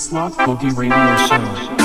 Sloth Boogie Radio Show.